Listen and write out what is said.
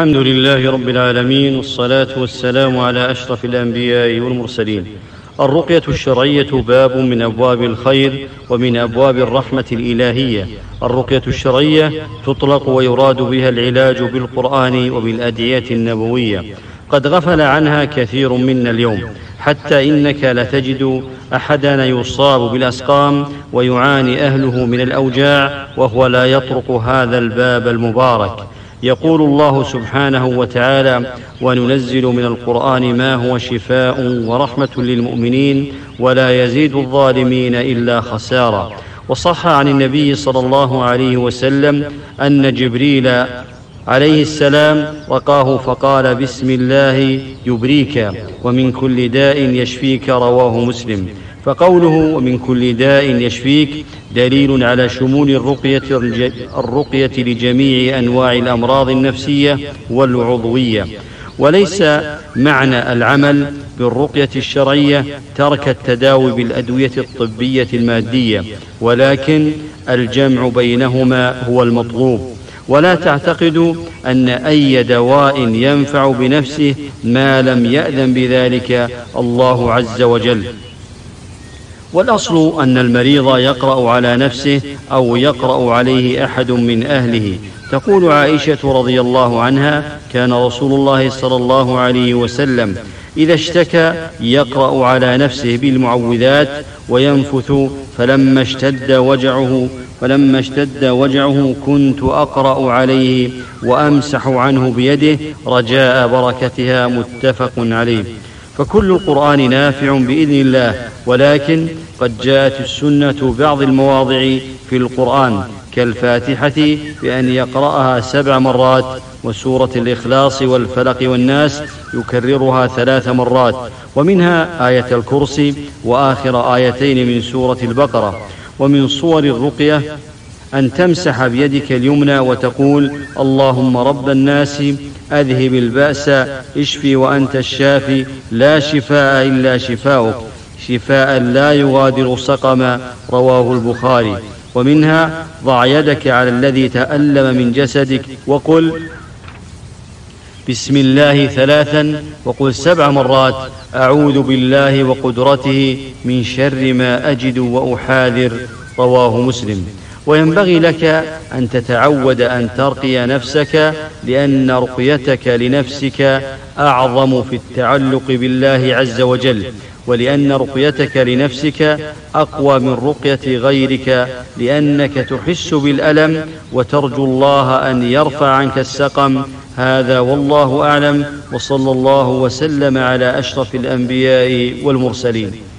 الحمد لله رب العالمين والصلاة والسلام على أشرف الأنبياء والمرسلين. الرقية الشرعية باب من أبواب الخير ومن أبواب الرحمة الإلهية. الرقية الشرعية تطلق ويراد بها العلاج بالقرآن وبالأدعية النبوية. قد غفل عنها كثير منا اليوم. حتى إنك لتجد أحدنا يصاب بالأسقام ويعاني أهله من الأوجاع وهو لا يطرق هذا الباب المبارك. يقول الله سبحانه وتعالى وننزل من القرآن ما هو شفاء ورحمة للمؤمنين ولا يزيد الظالمين إلا خسارا وصح عن النبي صلى الله عليه وسلم أن جبريل عليه السلام رقاه فقال بسم الله يبريك ومن كل داء يشفيك رواه مسلم فقوله ومن كل داء يشفيك دليل على شمول الرقية, الرقية لجميع أنواع الأمراض النفسية والعضوية. وليس معنى العمل بالرقية الشرعية ترك التداوي بالأدوية الطبية المادية ولكن الجمع بينهما هو المطلوب. ولا تعتقد أن أي دواء ينفع بنفسه ما لم يأذن بذلك الله عز وجل. والأصل أن المريض يقرأ على نفسه أو يقرأ عليه أحد من أهله. تقول عائشة رضي الله عنها كان رسول الله صلى الله عليه وسلم إذا اشتكى يقرأ على نفسه بالمعوذات وينفث فلما اشتد وجعه فلما اشتد وجعه كنت أقرأ عليه وأمسح عنه بيده رجاء بركتها متفق عليه. فكل القرآن نافع بإذن الله ولكن قد جاءت السنة بعض المواضع في القرآن كالفاتحة بأن يقرأها سبع مرات وسورة الإخلاص والفلق والناس يكررها ثلاث مرات ومنها آية الكرسي وآخر آيتين من سورة البقرة ومن صور الرقية أن تمسح بيدك اليمنى وتقول اللهم رب الناس أذهب البأس اشفي وأنت الشافي لا شفاء إلا شفاؤك. شفاء لا يغادر سقما رواه البخاري. ومنها ضع يدك على الذي تألم من جسدك وقل بسم الله ثلاثا وقل سبع مرات أعوذ بالله وقدرته من شر ما أجد وأحاذر رواه مسلم. وينبغي لك أن تتعود أن ترقي نفسك لأن رقيتك لنفسك أعظم في التعلق بالله عز وجل ولأن رقيتك لنفسك أقوى من رقية غيرك لأنك تحس بالألم وترجو الله أن يرفع عنك السقم. هذا والله أعلم وصلى الله وسلم على أشرف الأنبياء والمرسلين.